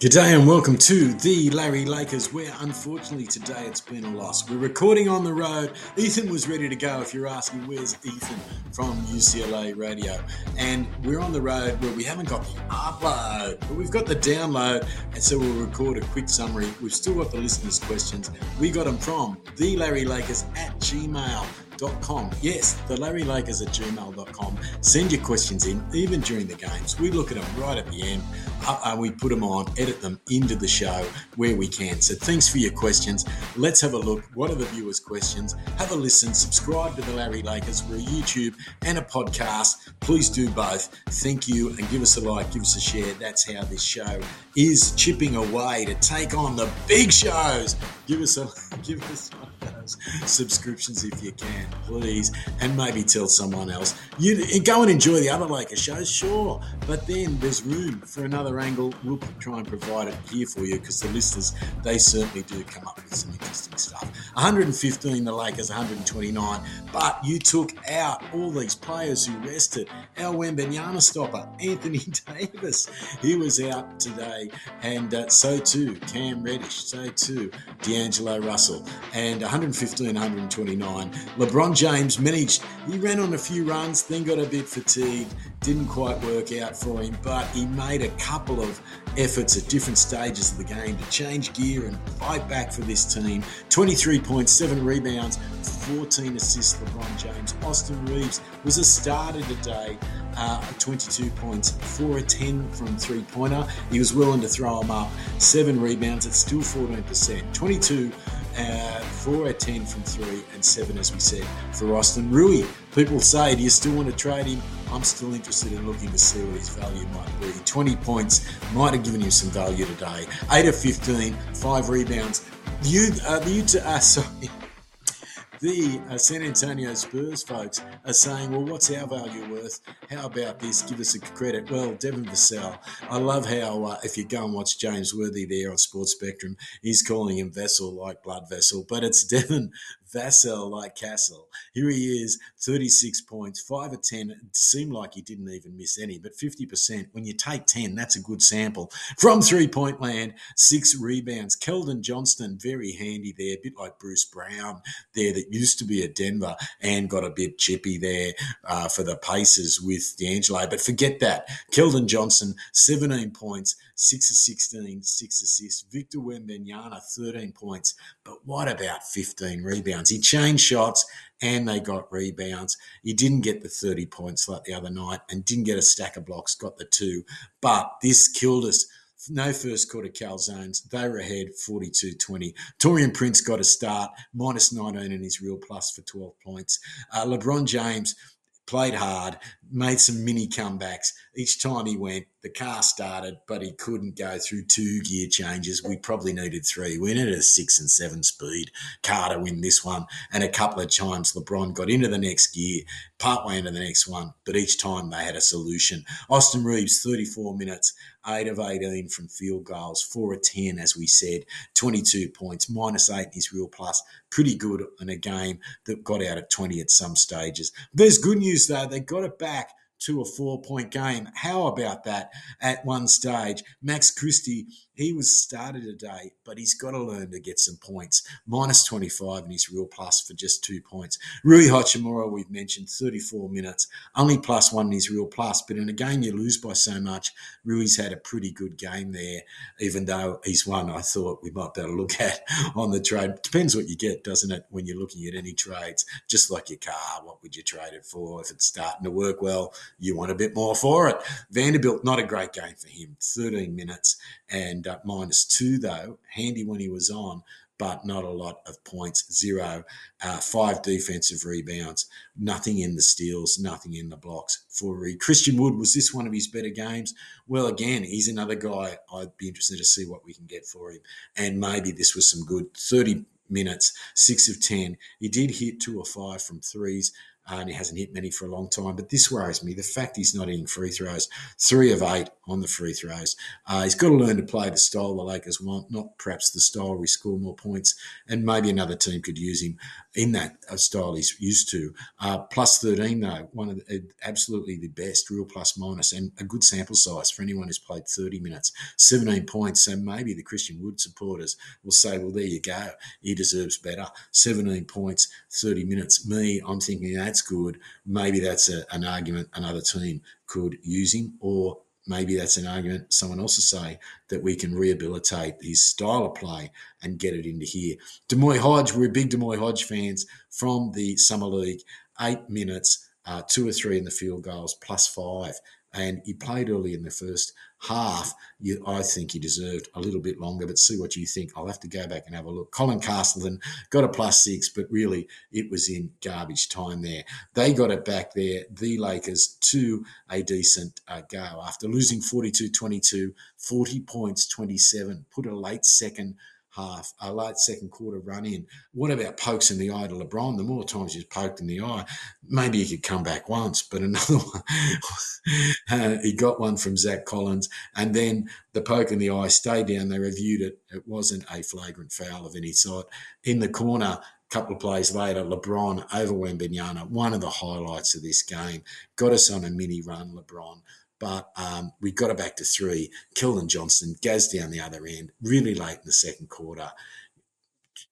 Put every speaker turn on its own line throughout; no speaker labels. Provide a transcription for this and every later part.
G'day and welcome to the Larry Lakers, where unfortunately today it's been a loss. We're recording on the road. Ethan was ready to go. If you're asking, where's Ethan from UCLA Radio? And we're on the road where we haven't got the upload, but we've got the download. And so we'll record a quick summary. We've still got the listeners' questions. We got them from the Larry Lakers at Gmail Yes, the Larry Lakers at gmail.com. Send your questions in, even during the games. We look at them right at the end. Uh, uh, we put them on, edit them into the show where we can. So thanks for your questions. Let's have a look. What are the viewers' questions? Have a listen. Subscribe to the Larry Lakers. We're a YouTube and a podcast. Please do both. Thank you and give us a like, give us a share. That's how this show is chipping away to take on the big shows. Give us a give us subscriptions if you can, please, and maybe tell someone else. You go and enjoy the other Lakers shows, sure, but then there's room for another angle. We'll try and provide it here for you because the listeners they certainly do come up with some interesting stuff. 115, the Lakers 129, but you took out all these players who rested. Our Wembanyama stopper, Anthony Davis, he was out today, and uh, so too Cam Reddish, so too D'Angelo Russell, and 115. 115, 129. LeBron James managed, he ran on a few runs, then got a bit fatigued, didn't quite work out for him, but he made a couple of efforts at different stages of the game to change gear and fight back for this team. 23.7 rebounds, 14 assists, LeBron James. Austin Reaves was a starter today. Uh, 22 points, 4 of 10 from three pointer. He was willing to throw them up. Seven rebounds, it's still 14%. 22 uh, 4 at 10 from 3 and 7, as we said, for Austin. Rui, people say, do you still want to trade him? I'm still interested in looking to see what his value might be. 20 points might have given you some value today. 8 of 15, 5 rebounds. You, uh, the Utah, uh, sorry, the uh, San Antonio Spurs folks are saying, well, what's our value worth? How about this? Give us a credit. Well, Devin Vassell, I love how, uh, if you go and watch James Worthy there on Sports Spectrum, he's calling him Vessel like blood vessel, but it's Devin Vassell like Castle. Here he is, 36 points, 5 of 10. It seemed like he didn't even miss any, but 50%. When you take 10, that's a good sample. From three point land, six rebounds. Keldon Johnson, very handy there, a bit like Bruce Brown there that used to be at Denver and got a bit chippy there uh, for the Pacers with D'Angelo. But forget that. Keldon Johnson, 17 points, 6 of 16, 6 assists. Victor Wembanyama, 13 points. But what about 15 rebounds? He changed shots and they got rebounds. He didn't get the 30 points like the other night and didn't get a stack of blocks, got the two. But this killed us no first quarter calzones. They were ahead 42 20. Taurean Prince got a start, minus 19 in his real plus for 12 points. Uh, LeBron James played hard, made some mini comebacks. Each time he went, the car started, but he couldn't go through two gear changes. We probably needed three. We needed a six and seven speed car to win this one. And a couple of times LeBron got into the next gear, partway into the next one, but each time they had a solution. Austin Reaves, 34 minutes, 8 of 18 from field goals, 4 of 10, as we said, 22 points, minus 8 is real plus. Pretty good in a game that got out at 20 at some stages. There's good news, though. They got it back to a four point game. How about that at one stage? Max Christie he was started today, but he's got to learn to get some points. Minus 25 and he's real plus for just two points. Rui Hachimura, we've mentioned 34 minutes, only plus one in his real plus. But in a game you lose by so much, Rui's had a pretty good game there, even though he's one I thought we might be able to look at on the trade. Depends what you get, doesn't it, when you're looking at any trades? Just like your car, what would you trade it for? If it's starting to work well, you want a bit more for it. Vanderbilt, not a great game for him, 13 minutes and uh, minus two, though. Handy when he was on, but not a lot of points. Zero, uh, five defensive rebounds, nothing in the steals, nothing in the blocks for Reed. Christian Wood, was this one of his better games? Well, again, he's another guy I'd be interested to see what we can get for him. And maybe this was some good 30 minutes, six of 10. He did hit two or five from threes. And he hasn't hit many for a long time. But this worries me. The fact he's not hitting free throws, three of eight on the free throws. Uh, he's got to learn to play the style the Lakers want, not perhaps the style we score more points, and maybe another team could use him in that uh, style he's used to. Uh, plus 13, though, one of the, uh, absolutely the best, real plus minus, and a good sample size for anyone who's played 30 minutes. 17 points, so maybe the Christian Wood supporters will say, well, there you go, he deserves better. 17 points, 30 minutes. Me, I'm thinking that's good. Maybe that's a, an argument another team could use him, or maybe that's an argument someone else will say that we can rehabilitate his style of play and get it into here. D'Moi Hodge, we're big D'Moi Hodge fans from the Summer League. Eight minutes, uh, two or three in the field goals, plus five and he played early in the first half. You, I think he deserved a little bit longer, but see what you think. I'll have to go back and have a look. Colin Castleton got a plus six, but really it was in garbage time there. They got it back there, the Lakers, to a decent uh, go after losing 42 22, 40 points, 27, put a late second half, a late second quarter run in. What about pokes in the eye to LeBron? The more times he's poked in the eye, maybe he could come back once, but another one, uh, he got one from Zach Collins, and then the poke in the eye stayed down. They reviewed it. It wasn't a flagrant foul of any sort. In the corner, a couple of plays later, LeBron over Wembanyama, one of the highlights of this game, got us on a mini run, LeBron but um, we got it back to three. Keldon Johnson goes down the other end really late in the second quarter,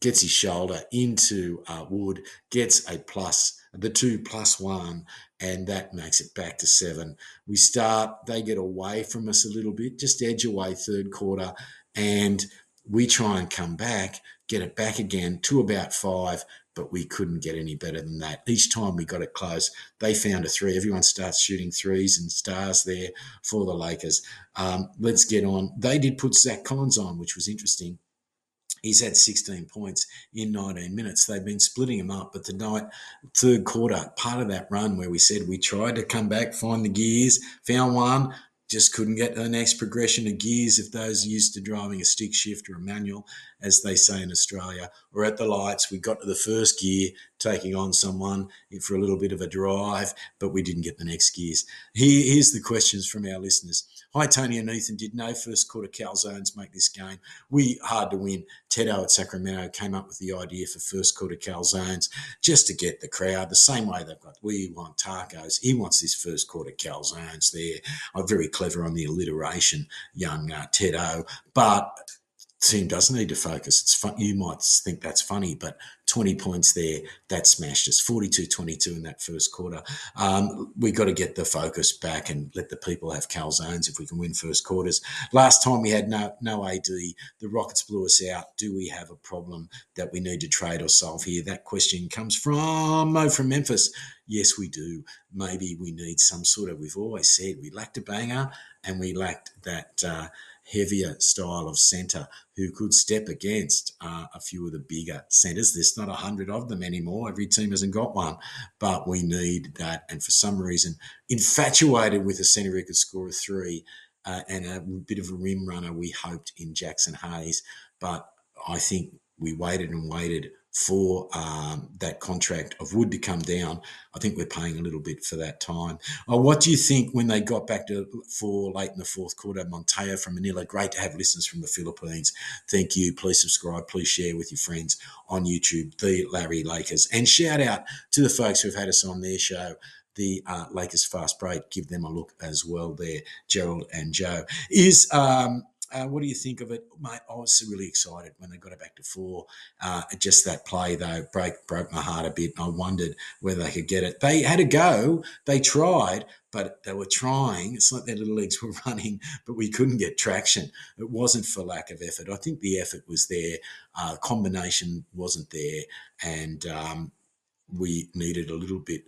gets his shoulder into uh, Wood, gets a plus, the two plus one, and that makes it back to seven. We start, they get away from us a little bit, just edge away third quarter, and we try and come back, get it back again to about five, but we couldn't get any better than that. Each time we got it close, they found a three. Everyone starts shooting threes and stars there for the Lakers. Um, let's get on. They did put Zach Collins on, which was interesting. He's had 16 points in 19 minutes. They've been splitting him up, but the night, third quarter, part of that run where we said we tried to come back, find the gears, found one, just couldn't get the next progression of gears if those used to driving a stick shift or a manual, as they say in Australia, or at the lights. We got to the first gear, taking on someone for a little bit of a drive, but we didn't get the next gears. Here, here's the questions from our listeners. Hi, Tony and Ethan. Did no first quarter calzones make this game? We hard to win. Tedo at Sacramento came up with the idea for first quarter calzones just to get the crowd the same way they've got. We want tacos. He wants his first quarter calzones there. I'm very clever on the alliteration, young uh, Tedo. But team does need to focus. It's fun. You might think that's funny, but 20 points there, that smashed us. 42-22 in that first quarter. Um, we got to get the focus back and let the people have calzones if we can win first quarters. Last time we had no no AD. The Rockets blew us out. Do we have a problem that we need to trade or solve here? That question comes from Mo from Memphis. Yes, we do. Maybe we need some sort of. We've always said we lacked a banger and we lacked that. Uh, heavier style of centre who could step against uh, a few of the bigger centres. There's not a hundred of them anymore. Every team hasn't got one, but we need that. And for some reason, infatuated with a centre who could score a three uh, and a bit of a rim runner, we hoped in Jaxson Hayes. But I think we waited and waited for um, that contract of wood to come down. I think we're paying a little bit for that time. Uh, what do you think when they got back to four late in the fourth quarter? Monteo from Manila. Great to have listeners from the Philippines. Thank you. Please subscribe. Please share with your friends on YouTube. The Larry Lakers and shout out to the folks who've had us on their show the uh, Lakers fast break. Give them a look as well there, Gerald and Joe. Is um, uh, what do you think of it, mate? I was really excited when they got it back to four. Uh, just that play though broke broke my heart a bit. I wondered whether they could get it. They had a go. They tried, but they were trying. It's like their little legs were running, but we couldn't get traction. It wasn't for lack of effort. I think the effort was there. Uh, combination wasn't there, and um, we needed a little bit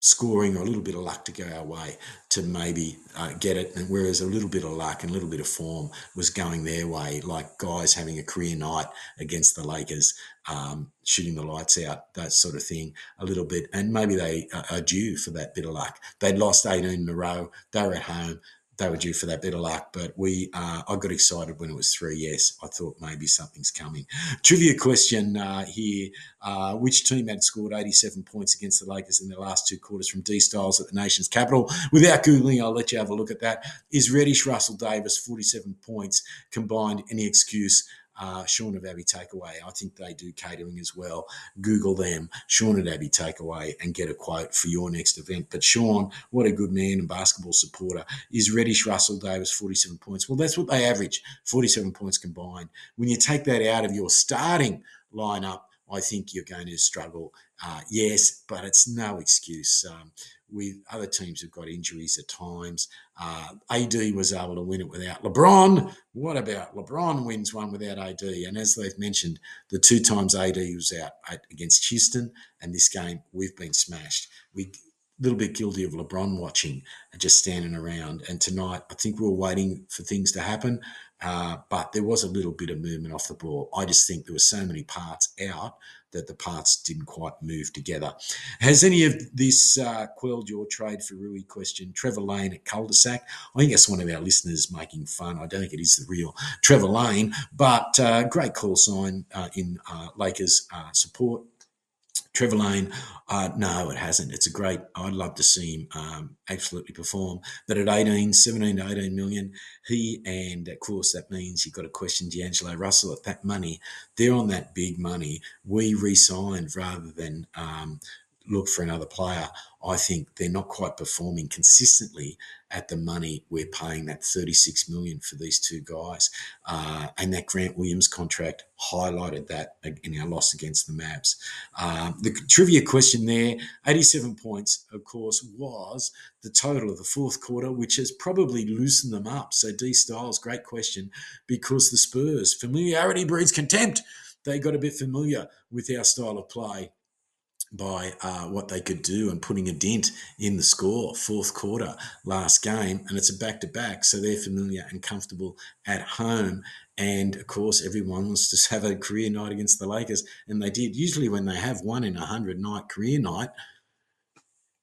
scoring or a little bit of luck to go our way to maybe uh, get it. And whereas a little bit of luck and a little bit of form was going their way, like guys having a career night against the Lakers, um, shooting the lights out, that sort of thing, a little bit. And maybe they are due for that bit of luck. They'd lost 18 in a row. They were at home. They were due for that bit of luck. But we, uh, I got excited when it was three. Yes, I thought maybe something's coming. Trivia question uh, here: uh, Which team had scored 87 points against the Lakers in their last two quarters from D Styles at the nation's capital? Without googling, I'll let you have a look at that. Is Reddish Russell Davis 47 points combined? Any excuse? Uh, Sean of Abbey Takeaway. I think they do catering as well. Google them, Sean at Abbey Takeaway, and get a quote for your next event. But Sean, what a good man and basketball supporter. Is Reddish Russell Davis 47 points? Well, that's what they average, 47 points combined. When you take that out of your starting lineup, I think you're going to struggle. Uh, yes, but it's no excuse. Um, with other teams who've got injuries at times. Uh, AD was able to win it without LeBron. What about LeBron wins one without AD? And as they've mentioned, the two times AD was out against Houston, and this game we've been smashed. We a little bit guilty of LeBron watching and just standing around. And tonight, I think we were waiting for things to happen, uh, but there was a little bit of movement off the ball. I just think there were so many parts out that the parts didn't quite move together. Has any of this uh, quelled your trade for Rui question? Trevor Lane at cul-de-sac. I think that's one of our listeners making fun. I don't think it is the real Trevor Lane, but uh, great call sign uh, in uh, Lakers support. Trevor Lane, uh, no, it hasn't. It's a great, I'd love to see him um, absolutely perform. But at 18, 17 to 18 million, he, and of course, that means you've got to question D'Angelo Russell at that money. They're on that big money. We re signed rather than um, look for another player. I think they're not quite performing consistently at the money we're paying. That 36 million for these two guys, uh, and that Grant Williams contract highlighted that in our loss against the Mavs. Um, the trivia question there: 87 points, of course, was the total of the fourth quarter, which has probably loosened them up. So D Styles, great question, because the Spurs familiarity breeds contempt. They got a bit familiar with our style of play by uh, what they could do and putting a dent in the score, fourth quarter, last game. And it's a back to back. So they're familiar and comfortable at home. And of course, everyone wants to have a career night against the Lakers. And they did. Usually, when they have one in a 100 night career night,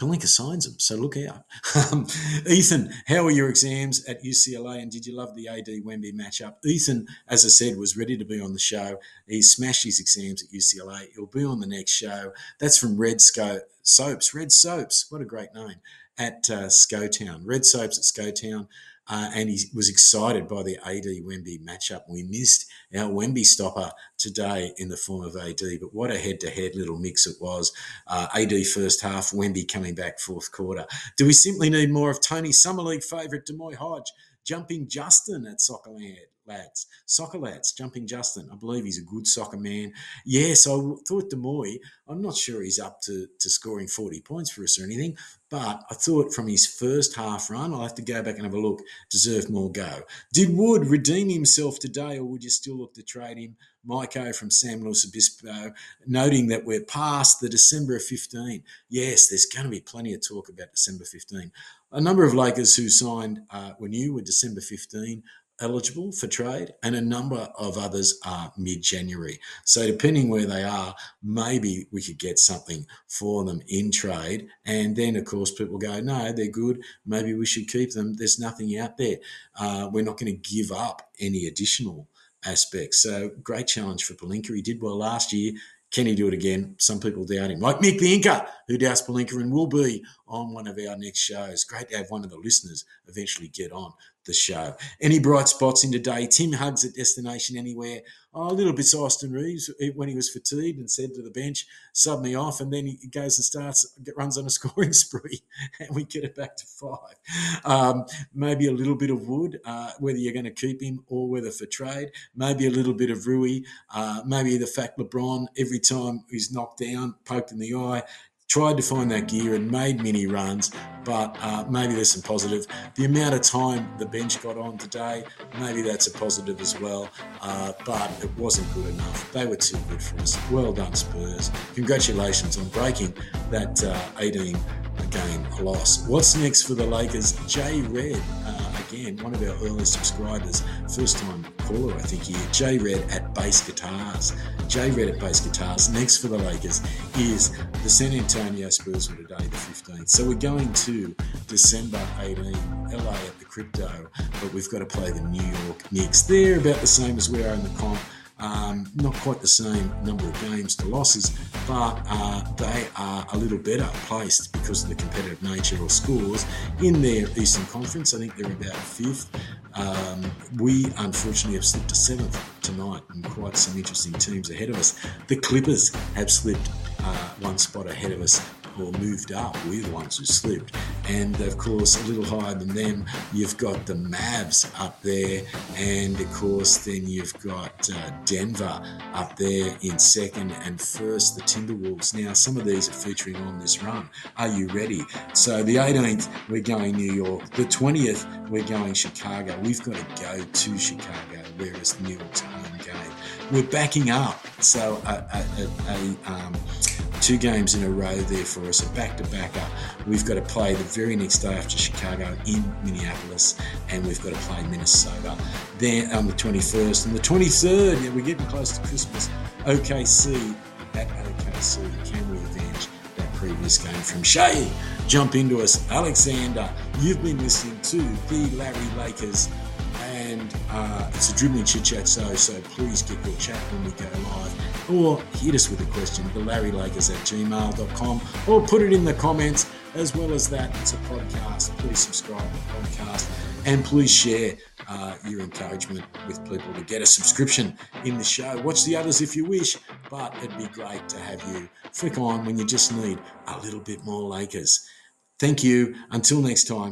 Pelinka signs them, so look out. Um, Ethan, how were your exams at UCLA and did you love the AD Wemby matchup? Ethan, as I said, was ready to be on the show. He smashed his exams at UCLA. He'll be on the next show. That's from Red Sco- Soaps. Red Soaps, what a great name, at uh, Scotown. Red Soaps at Scotown. Uh, and he was excited by the AD Wemby matchup. We missed our Wemby stopper today in the form of AD, but what a head to head little mix it was. Uh, AD first half, Wemby coming back fourth quarter. Do we simply need more of Tony Summer League favourite D'Moi Hodge jumping Justin at Soccerland? Lads, soccer lads, jumping Justin. I believe he's a good soccer man. Yes, I thought D'Moi, I'm not sure he's up to, to scoring 40 points for us or anything, but I thought from his first half run, I'll have to go back and have a look, deserved more go. Did Wood redeem himself today, or would you still look to trade him? Miko from San Luis Obispo, noting that we're past the December of 15. Yes, there's going to be plenty of talk about December 15. A number of Lakers who signed uh, were new with December 15 eligible for trade, and a number of others are mid January. So, depending where they are, maybe we could get something for them in trade. And then, of course, people go, no, they're good. Maybe we should keep them. There's nothing out there. Uh, we're not going to give up any additional aspects. So, great challenge for Pelinka. He did well last year. Can he do it again? Some people doubt him. Like Mick the Inca, who doubts Pelinka and will be on one of our next shows. Great to have one of the listeners eventually get on the show. Any bright spots in today? Tim Hugs at Destination Anywhere. Oh, a little bit Austin Reaves when he was fatigued and said to the bench, sub me off. And then he goes and starts, runs on a scoring spree and we get it back to five. Um, maybe a little bit of Wood, uh, whether you're going to keep him or whether for trade. Maybe a little bit of Rui. Uh, maybe the fact LeBron, every time he's knocked down, poked in the eye, tried to find that gear and made many runs, but uh, maybe there's some positive. The amount of time the bench got on today, maybe that's a positive as well, uh, but it wasn't good enough. They were too good for us. Well done, Spurs. Congratulations on breaking that uh, 18 game loss. What's next for the Lakers? Jay Red, uh, again, one of our early subscribers, first time caller, I think here, J Red at Bass Guitars. J Red at Bass Guitars. Next for the Lakers is the San Antonio Spurs for today, the 15th. So we're going to December 18, LA at the Crypto, but we've got to play the New York Knicks. They're about the same as we are in the comp. Um, not quite the same number of games to losses, but uh, they are a little better placed because of the competitive nature or scores in their Eastern Conference. I think they're about fifth. Um, we unfortunately have slipped to seventh tonight, and quite some interesting teams ahead of us. The Clippers have slipped uh, one spot ahead of us or moved up. We're the ones who slipped. And of course, a little higher than them, you've got the Mavs up there. And of course, then you've got uh, Denver up there in second and first, the Timberwolves. Now, some of these are featuring on this run. Are you ready? So the 18th, we're going New York. The 20th, we're going Chicago. We've got to go to Chicago, whereas New York's home game. We're backing up. So a, a, a, a um, two games in a row there for us, a back to backer. We've got to play the very next day after Chicago in Minneapolis, and we've got to play Minnesota then on um, the 21st. And the 23rd, yeah, we're getting close to Christmas. OKC at OKC. Can we avenge that previous game from Shai? Jump into us, Alexander. You've been listening to the Larry Lakers and uh, it's a dribbling chit chat. So, so please get your chat when we go live, or hit us with a question. The Larry Lakers at gmail.com, or put it in the comments. As well as that, it's a podcast. Please subscribe to the podcast, and please share uh, your encouragement with people to get a subscription in the show. Watch the others if you wish, but it'd be great to have you flick on when you just need a little bit more Lakers. Thank you. Until next time.